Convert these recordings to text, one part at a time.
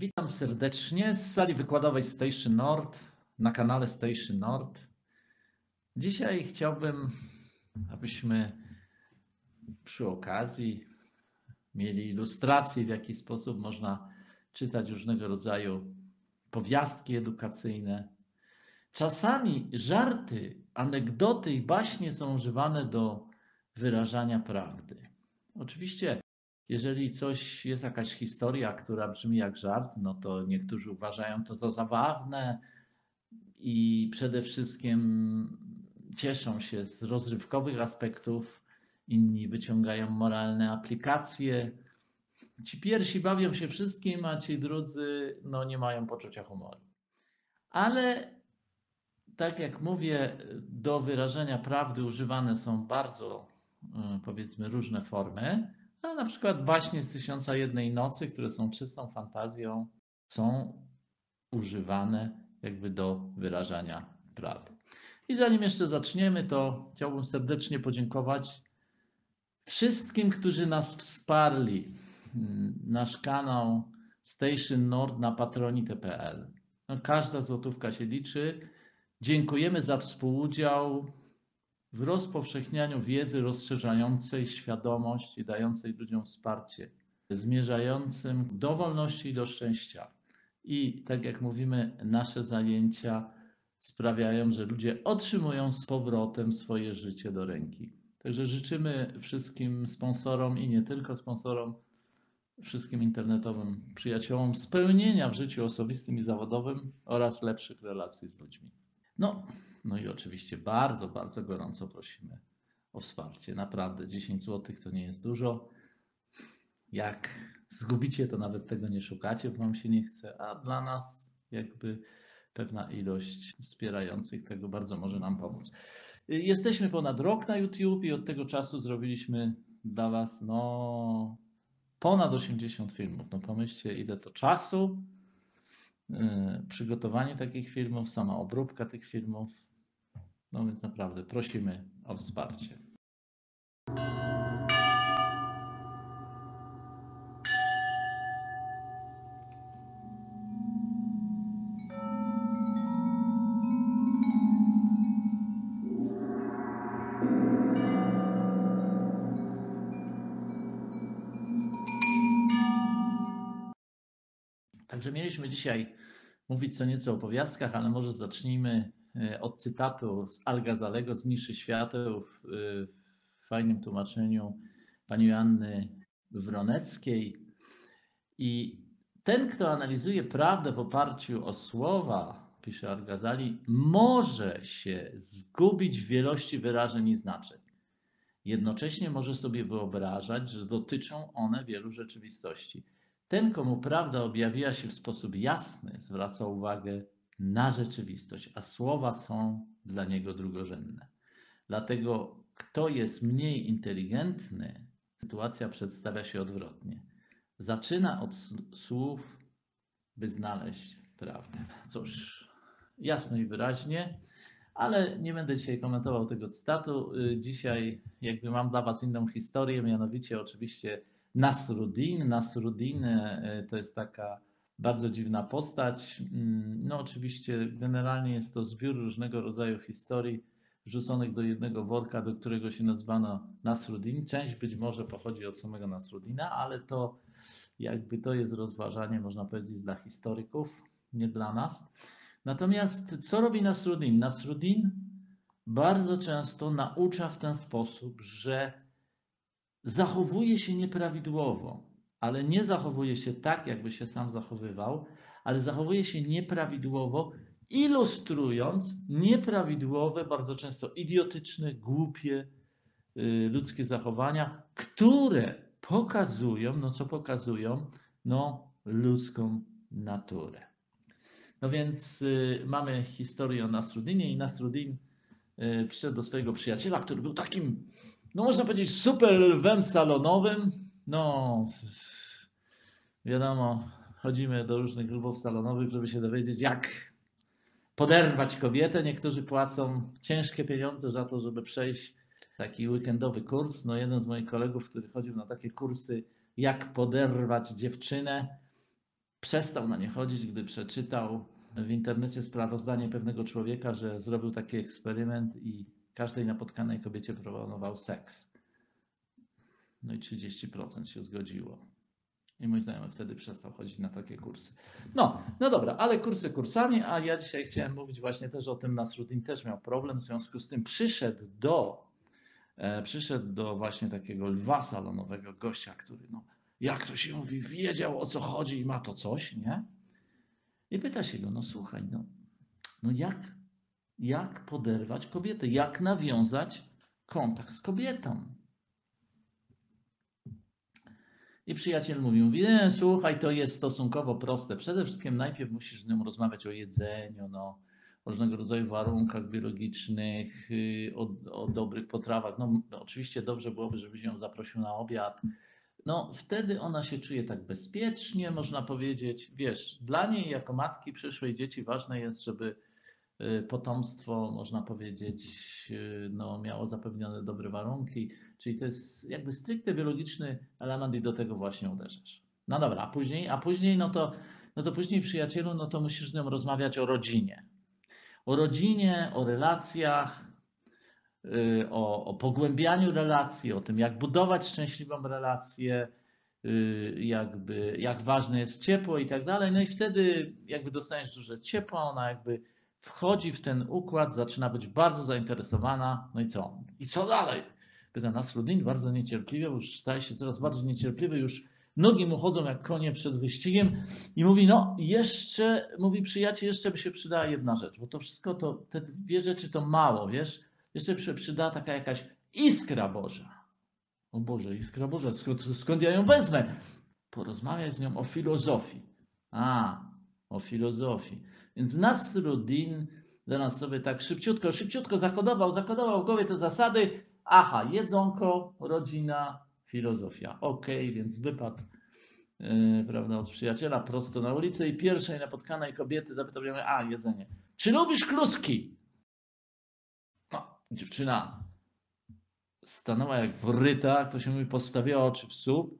Witam serdecznie z sali wykładowej Station Nord na kanale Station Nord. Dzisiaj chciałbym, abyśmy przy okazji mieli ilustracje, w jaki sposób można czytać różnego rodzaju powiastki edukacyjne. Czasami żarty, anegdoty i baśnie są używane do wyrażania prawdy. Oczywiście jeżeli coś jest jakaś historia, która brzmi jak żart, no to niektórzy uważają to za zabawne i przede wszystkim cieszą się z rozrywkowych aspektów, inni wyciągają moralne aplikacje. Ci pierwsi bawią się wszystkim, a ci drudzy no, nie mają poczucia humoru. Ale tak jak mówię, do wyrażenia prawdy używane są bardzo, y, powiedzmy, różne formy. No, na przykład baśnie z Tysiąca Jednej Nocy, które są czystą fantazją, są używane jakby do wyrażania prawdy. I zanim jeszcze zaczniemy, to chciałbym serdecznie podziękować wszystkim, którzy nas wsparli. Nasz kanał Station Nord na patronite.pl. No, każda złotówka się liczy. Dziękujemy za współudział w rozpowszechnianiu wiedzy rozszerzającej świadomość i dającej ludziom wsparcie, zmierzającym do wolności i do szczęścia. I tak jak mówimy, nasze zajęcia sprawiają, że ludzie otrzymują z powrotem swoje życie do ręki. Także życzymy wszystkim sponsorom i nie tylko sponsorom, wszystkim internetowym przyjaciołom spełnienia w życiu osobistym i zawodowym oraz lepszych relacji z ludźmi. No, no i oczywiście bardzo, bardzo gorąco prosimy o wsparcie. Naprawdę 10 zł to nie jest dużo. Jak zgubicie, to nawet tego nie szukacie, bo wam się nie chce, a dla nas jakby pewna ilość wspierających tego bardzo może nam pomóc. Jesteśmy ponad rok na YouTube i od tego czasu zrobiliśmy dla was no ponad 80 filmów. No pomyślcie ile to czasu, yy, przygotowanie takich filmów, sama obróbka tych filmów, no więc naprawdę prosimy o wsparcie. Także mieliśmy dzisiaj mówić co nieco o powiastkach, ale może zacznijmy od cytatu z Al-Ghazalego z Niszy Świateł w, w fajnym tłumaczeniu pani Joanny Wroneckiej. I ten, kto analizuje prawdę w oparciu o słowa, pisze Al-Ghazali, może się zgubić w wielości wyrażeń i znaczeń. Jednocześnie może sobie wyobrażać, że dotyczą one wielu rzeczywistości. Ten, komu prawda objawiła się w sposób jasny, zwraca uwagę na rzeczywistość, a słowa są dla niego drugorzędne. Dlatego, kto jest mniej inteligentny, sytuacja przedstawia się odwrotnie. Zaczyna od słów, by znaleźć prawdę. Cóż, jasno i wyraźnie, ale nie będę dzisiaj komentował tego cytatu. Y, dzisiaj jakby mam dla Was inną historię, mianowicie oczywiście Nasruddin. Nasruddin y, to jest taka bardzo dziwna postać. Mm, no, oczywiście, generalnie jest to zbiór różnego rodzaju historii wrzuconych do jednego worka, do którego się nazwano Nasruddin. Część być może pochodzi od samego Nasruddina, ale to jakby to jest rozważanie, można powiedzieć, dla historyków, nie dla nas. Natomiast co robi Nasruddin? Nasruddin bardzo często naucza w ten sposób, że zachowuje się nieprawidłowo ale nie zachowuje się tak, jakby się sam zachowywał, ale zachowuje się nieprawidłowo, ilustrując nieprawidłowe, bardzo często idiotyczne, głupie y, ludzkie zachowania, które pokazują, no co pokazują, no ludzką naturę. No więc y, mamy historię o Nasrudinie i Nasrudin y, przyszedł do swojego przyjaciela, który był takim, no można powiedzieć, super lwem salonowym, no, wiadomo, chodzimy do różnych klubów salonowych, żeby się dowiedzieć, jak poderwać kobietę. Niektórzy płacą ciężkie pieniądze za to, żeby przejść taki weekendowy kurs. No, jeden z moich kolegów, który chodził na takie kursy, jak poderwać dziewczynę, przestał na nie chodzić, gdy przeczytał w internecie sprawozdanie pewnego człowieka, że zrobił taki eksperyment i każdej napotkanej kobiecie proponował seks. No i 30% się zgodziło. I mój znajomy wtedy przestał chodzić na takie kursy. No, no dobra, ale kursy kursami, a ja dzisiaj chciałem mówić właśnie też o tym, Nasruddin też miał problem, w związku z tym przyszedł do, e, przyszedł do właśnie takiego lwa salonowego gościa, który, no, jak to się mówi, wiedział o co chodzi i ma to coś, nie? I pyta się go, no słuchaj, no, no jak, jak poderwać kobietę, jak nawiązać kontakt z kobietą? I przyjaciel mówi, mówi, nie, słuchaj, to jest stosunkowo proste. Przede wszystkim najpierw musisz z nią rozmawiać o jedzeniu, no, różnego rodzaju warunkach biologicznych, yy, o, o dobrych potrawach. No, oczywiście dobrze byłoby, żebyś ją zaprosił na obiad. No, wtedy ona się czuje tak bezpiecznie, można powiedzieć. Wiesz, dla niej jako matki przyszłej dzieci ważne jest, żeby y, potomstwo, można powiedzieć, y, no, miało zapewnione dobre warunki. Czyli to jest jakby stricte biologiczny element i do tego właśnie uderzasz. No dobra, a później, a później, no to, no to później przyjacielu, no to musisz z nią rozmawiać o rodzinie. O rodzinie, o relacjach, y, o, o pogłębianiu relacji, o tym, jak budować szczęśliwą relację, y, jakby, jak ważne jest ciepło i tak dalej. No i wtedy jakby dostaniesz duże ciepło, ona jakby wchodzi w ten układ, zaczyna być bardzo zainteresowana. No i co? I co dalej? Pyta Nasruddin bardzo niecierpliwie, już staje się coraz bardziej niecierpliwy, już nogi mu chodzą jak konie przed wyścigiem i mówi, no jeszcze, mówi przyjaciel, jeszcze by się przydała jedna rzecz, bo to wszystko, to, te dwie rzeczy to mało, wiesz, jeszcze by się przydała taka jakaś iskra Boża. O Boże, iskra Boża, skąd, skąd ja ją wezmę? Porozmawiaj z nią o filozofii. A, o filozofii. Więc Nasruddin zaraz sobie tak szybciutko, szybciutko zakodował, zakodował w głowie te zasady, Aha, jedzonko, rodzina, filozofia. Okej, więc wypadł yy, prawda, od przyjaciela prosto na ulicę i pierwszej napotkanej kobiety zapytał mnie, a jedzenie. Czy lubisz kluski? No, dziewczyna stanęła jak wryta, jak to się mówi, postawiła oczy w słup,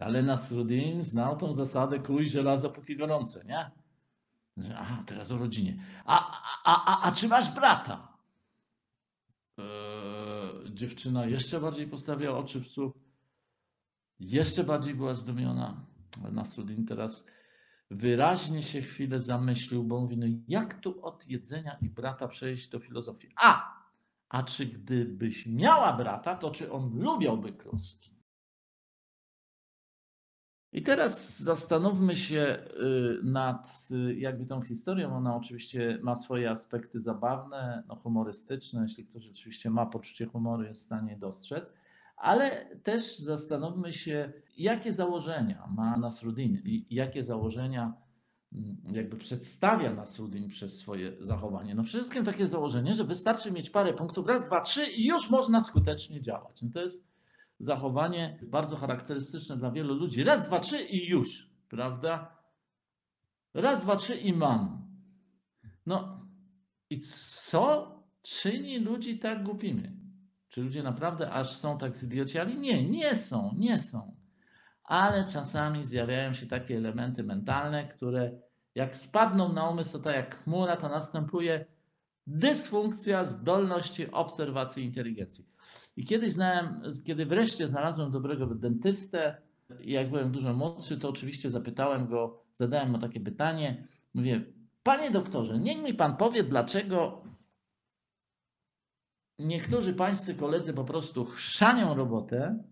ale Nasruddin znał tą zasadę krój żelazo póki gorące, nie? Aha, teraz o rodzinie. A, a, a, a czy masz brata? Eee, dziewczyna jeszcze bardziej postawiła oczy w słup, jeszcze bardziej była zdumiona. Nasruddin teraz wyraźnie się chwilę zamyślił, bo mówi, no jak tu od jedzenia i brata przejść do filozofii? A, a czy gdybyś miała brata, to czy on lubiałby kluski? I teraz zastanówmy się y, nad y, jakby tą historią. Ona oczywiście ma swoje aspekty zabawne, no humorystyczne, jeśli ktoś rzeczywiście ma poczucie humoru, jest w stanie dostrzec, ale też zastanówmy się, jakie założenia ma Nasruddin i jakie założenia mm, jakby przedstawia Nasruddin przez swoje zachowanie. No przede wszystkim takie założenie, że wystarczy mieć parę punktów, raz, dwa, trzy i już można skutecznie działać. No to jest zachowanie bardzo charakterystyczne dla wielu ludzi. Raz, dwa, trzy i już, prawda? Raz, dwa, trzy i mam. No i co czyni ludzi tak głupimi? Czy ludzie naprawdę aż są tak zidiociali? Nie, nie są, nie są. Ale czasami zjawiają się takie elementy mentalne, które jak spadną na umysł, to tak jak chmura, to następuje dysfunkcja zdolności obserwacji inteligencji. I kiedyś znałem, kiedy wreszcie znalazłem dobrego dentystę, jak byłem dużo młodszy, to oczywiście zapytałem go, zadałem mu takie pytanie. Mówię, panie doktorze, niech mi pan powie, dlaczego niektórzy pańscy koledzy po prostu chrzanią robotę,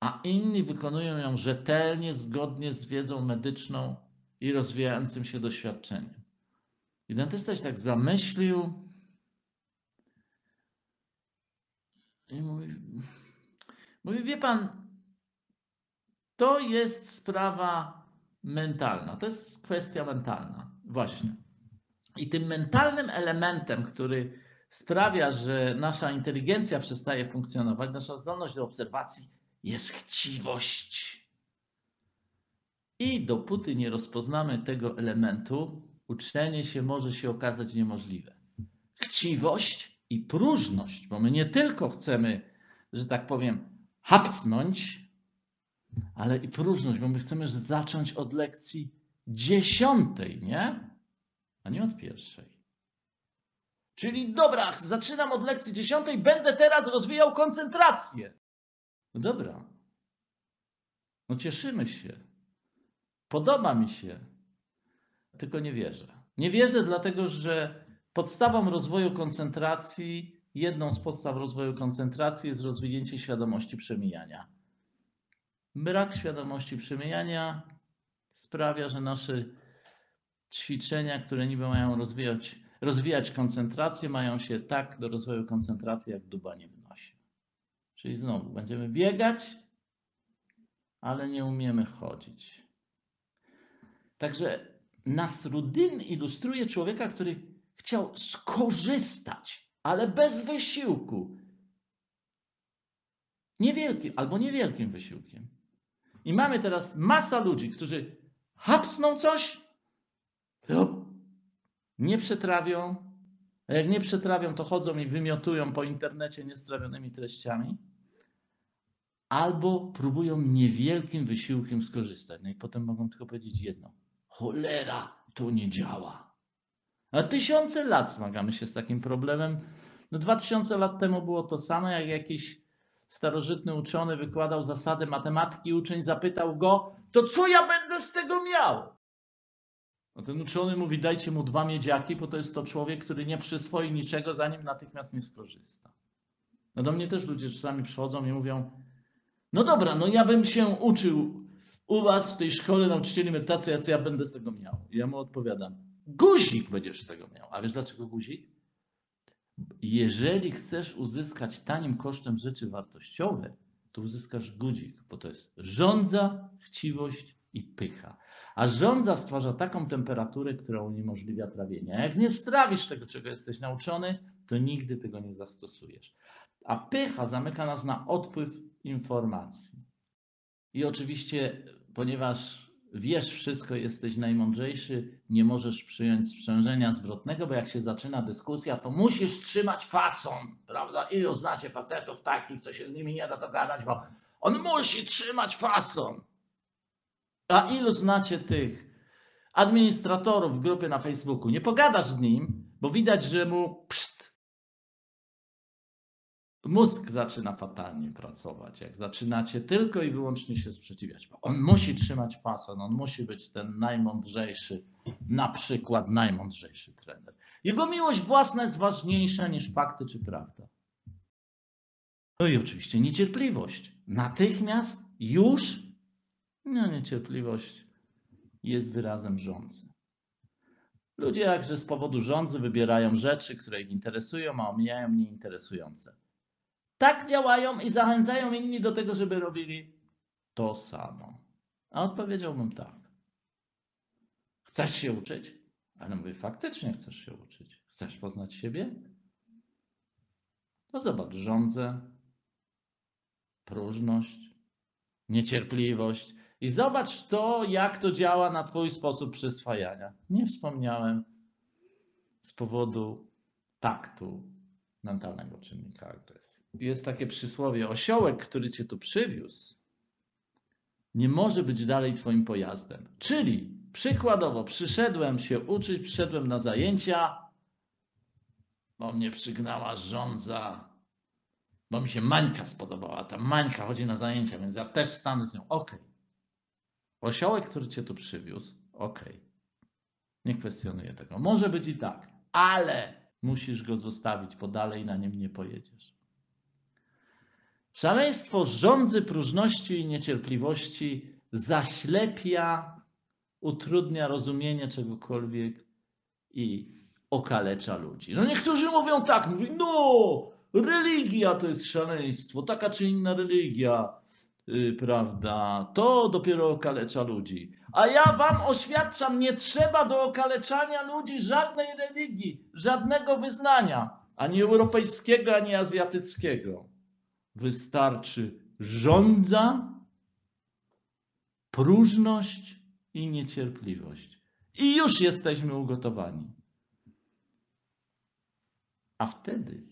a inni wykonują ją rzetelnie, zgodnie z wiedzą medyczną i rozwijającym się doświadczeniem. I dentysta się tak zamyślił i mówi, mówi, wie pan, to jest sprawa mentalna, to jest kwestia mentalna, właśnie. I tym mentalnym elementem, który sprawia, że nasza inteligencja przestaje funkcjonować, nasza zdolność do obserwacji jest chciwość. I dopóty nie rozpoznamy tego elementu, uczenie się może się okazać niemożliwe. Chciwość i próżność, bo my nie tylko chcemy, że tak powiem, hapsnąć, ale i próżność, bo my chcemy zacząć od lekcji dziesiątej, nie? A nie od pierwszej. Czyli dobra, zaczynam od lekcji dziesiątej, będę teraz rozwijał koncentrację. No dobra. No cieszymy się. Podoba mi się. Tylko nie wierzę. Nie wierzę, dlatego że podstawą rozwoju koncentracji, jedną z podstaw rozwoju koncentracji jest rozwinięcie świadomości przemijania. Brak świadomości przemijania sprawia, że nasze ćwiczenia, które niby mają rozwijać, rozwijać koncentrację, mają się tak do rozwoju koncentracji, jak dubanie w nosie. Czyli znowu będziemy biegać, ale nie umiemy chodzić. Także Nasruddin ilustruje człowieka, który chciał skorzystać, ale bez wysiłku. Niewielkim albo niewielkim wysiłkiem. I mamy teraz masa ludzi, którzy hapsną coś, nie przetrawią, a jak nie przetrawią, to chodzą i wymiotują po internecie niestrawionymi treściami, albo próbują niewielkim wysiłkiem skorzystać. No i potem mogą tylko powiedzieć jedno: cholera, to nie działa. A tysiące lat zmagamy się z takim problemem. No, dwa tysiące lat temu było to samo, jak jakiś starożytny uczony wykładał zasady matematyki, uczeń zapytał go, to co ja będę z tego miał? No ten uczony mówi, dajcie mu dwa miedziaki, bo to jest to człowiek, który nie przyswoi niczego, zanim natychmiast nie skorzysta. No do mnie też ludzie czasami przychodzą i mówią, no dobra, no ja bym się uczył u was w tej szkole nauczycieli medytacji, a co ja będę z tego miał? I ja mu odpowiadam, guzik będziesz z tego miał. A wiesz dlaczego guzik? Jeżeli chcesz uzyskać tanim kosztem rzeczy wartościowe, to uzyskasz guzik, bo to jest żądza, chciwość i pycha. A żądza stwarza taką temperaturę, która uniemożliwia trawienie. A jak nie strawisz tego, czego jesteś nauczony, to nigdy tego nie zastosujesz. A pycha zamyka nas na odpływ informacji. I oczywiście, ponieważ wiesz wszystko, jesteś najmądrzejszy, nie możesz przyjąć sprzężenia zwrotnego, bo jak się zaczyna dyskusja, to musisz trzymać fason, prawda? Ilu znacie facetów takich, co się z nimi nie da dogadać, bo on musi trzymać fason. A ilu znacie tych administratorów w grupie na Facebooku? Nie pogadasz z nim, bo widać, że mu pszt, mózg zaczyna fatalnie pracować. Jak zaczynacie tylko i wyłącznie się sprzeciwiać, bo on musi trzymać fason, on musi być ten najmądrzejszy, na przykład najmądrzejszy trener. Jego miłość własna jest ważniejsza niż fakty czy prawda. No i oczywiście niecierpliwość. Natychmiast już no, niecierpliwość jest wyrazem rządzy. Ludzie jakże z powodu rządzy wybierają rzeczy, które ich interesują, a omijają nieinteresujące. Tak działają i zachęcają inni do tego, żeby robili to samo. A odpowiedziałbym tak. Chcesz się uczyć? Ale mówię, faktycznie chcesz się uczyć. Chcesz poznać siebie? To zobacz, rządzę, próżność, niecierpliwość, i zobacz to, jak to działa na Twój sposób przyswajania. Nie wspomniałem z powodu taktu mentalnego czynnika agresji. Jest takie przysłowie: osiołek, który Cię tu przywiózł, nie może być dalej Twoim pojazdem. Czyli przykładowo, przyszedłem się uczyć, przyszedłem na zajęcia, bo mnie przygnała rządza, bo mi się Mańka spodobała. Ta Mańka chodzi na zajęcia, więc ja też stanę z nią. Okej. Okay. Osiołek, który cię tu przywiózł, okej. Okay. Nie kwestionuję tego. Może być i tak, ale musisz go zostawić, bo dalej na nim nie pojedziesz. Szaleństwo rządzy próżności i niecierpliwości zaślepia, utrudnia rozumienie czegokolwiek i okalecza ludzi. No niektórzy mówią tak, mówią, no, religia to jest szaleństwo, taka czy inna religia Y, prawda, to dopiero okalecza ludzi. A ja wam oświadczam, nie trzeba do okaleczania ludzi żadnej religii, żadnego wyznania, ani europejskiego, ani azjatyckiego. Wystarczy żądza, próżność i niecierpliwość. I już jesteśmy ugotowani. A wtedy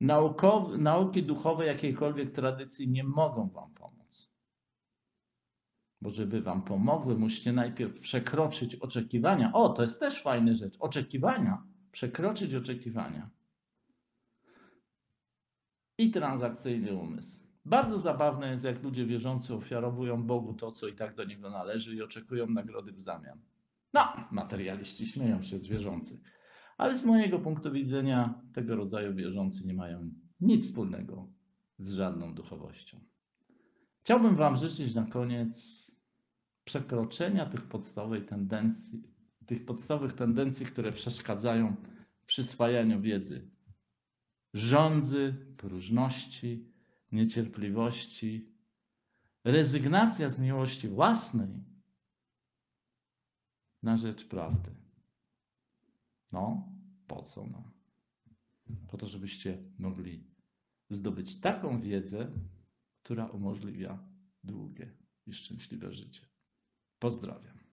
naukowe, nauki duchowe jakiejkolwiek tradycji nie mogą wam pomóc. bo żeby wam pomogły, musicie najpierw przekroczyć oczekiwania. O, to jest też fajna rzecz. Oczekiwania. Przekroczyć oczekiwania. I transakcyjny umysł. Bardzo zabawne jest, jak ludzie wierzący ofiarowują Bogu to, co i tak do niego należy i oczekują nagrody w zamian. No, materialiści śmieją się z wierzących. Ale z mojego punktu widzenia tego rodzaju wierzący nie mają nic wspólnego z żadną duchowością. Chciałbym Wam życzyć na koniec przekroczenia tych podstawowych tendencji, tych podstawowych tendencji, które przeszkadzają przyswajaniu wiedzy. Rządzy, próżności, niecierpliwości, rezygnacja z miłości własnej na rzecz prawdy. No, po co nam? Po to, żebyście mogli zdobyć taką wiedzę, która umożliwia długie i szczęśliwe życie. Pozdrawiam.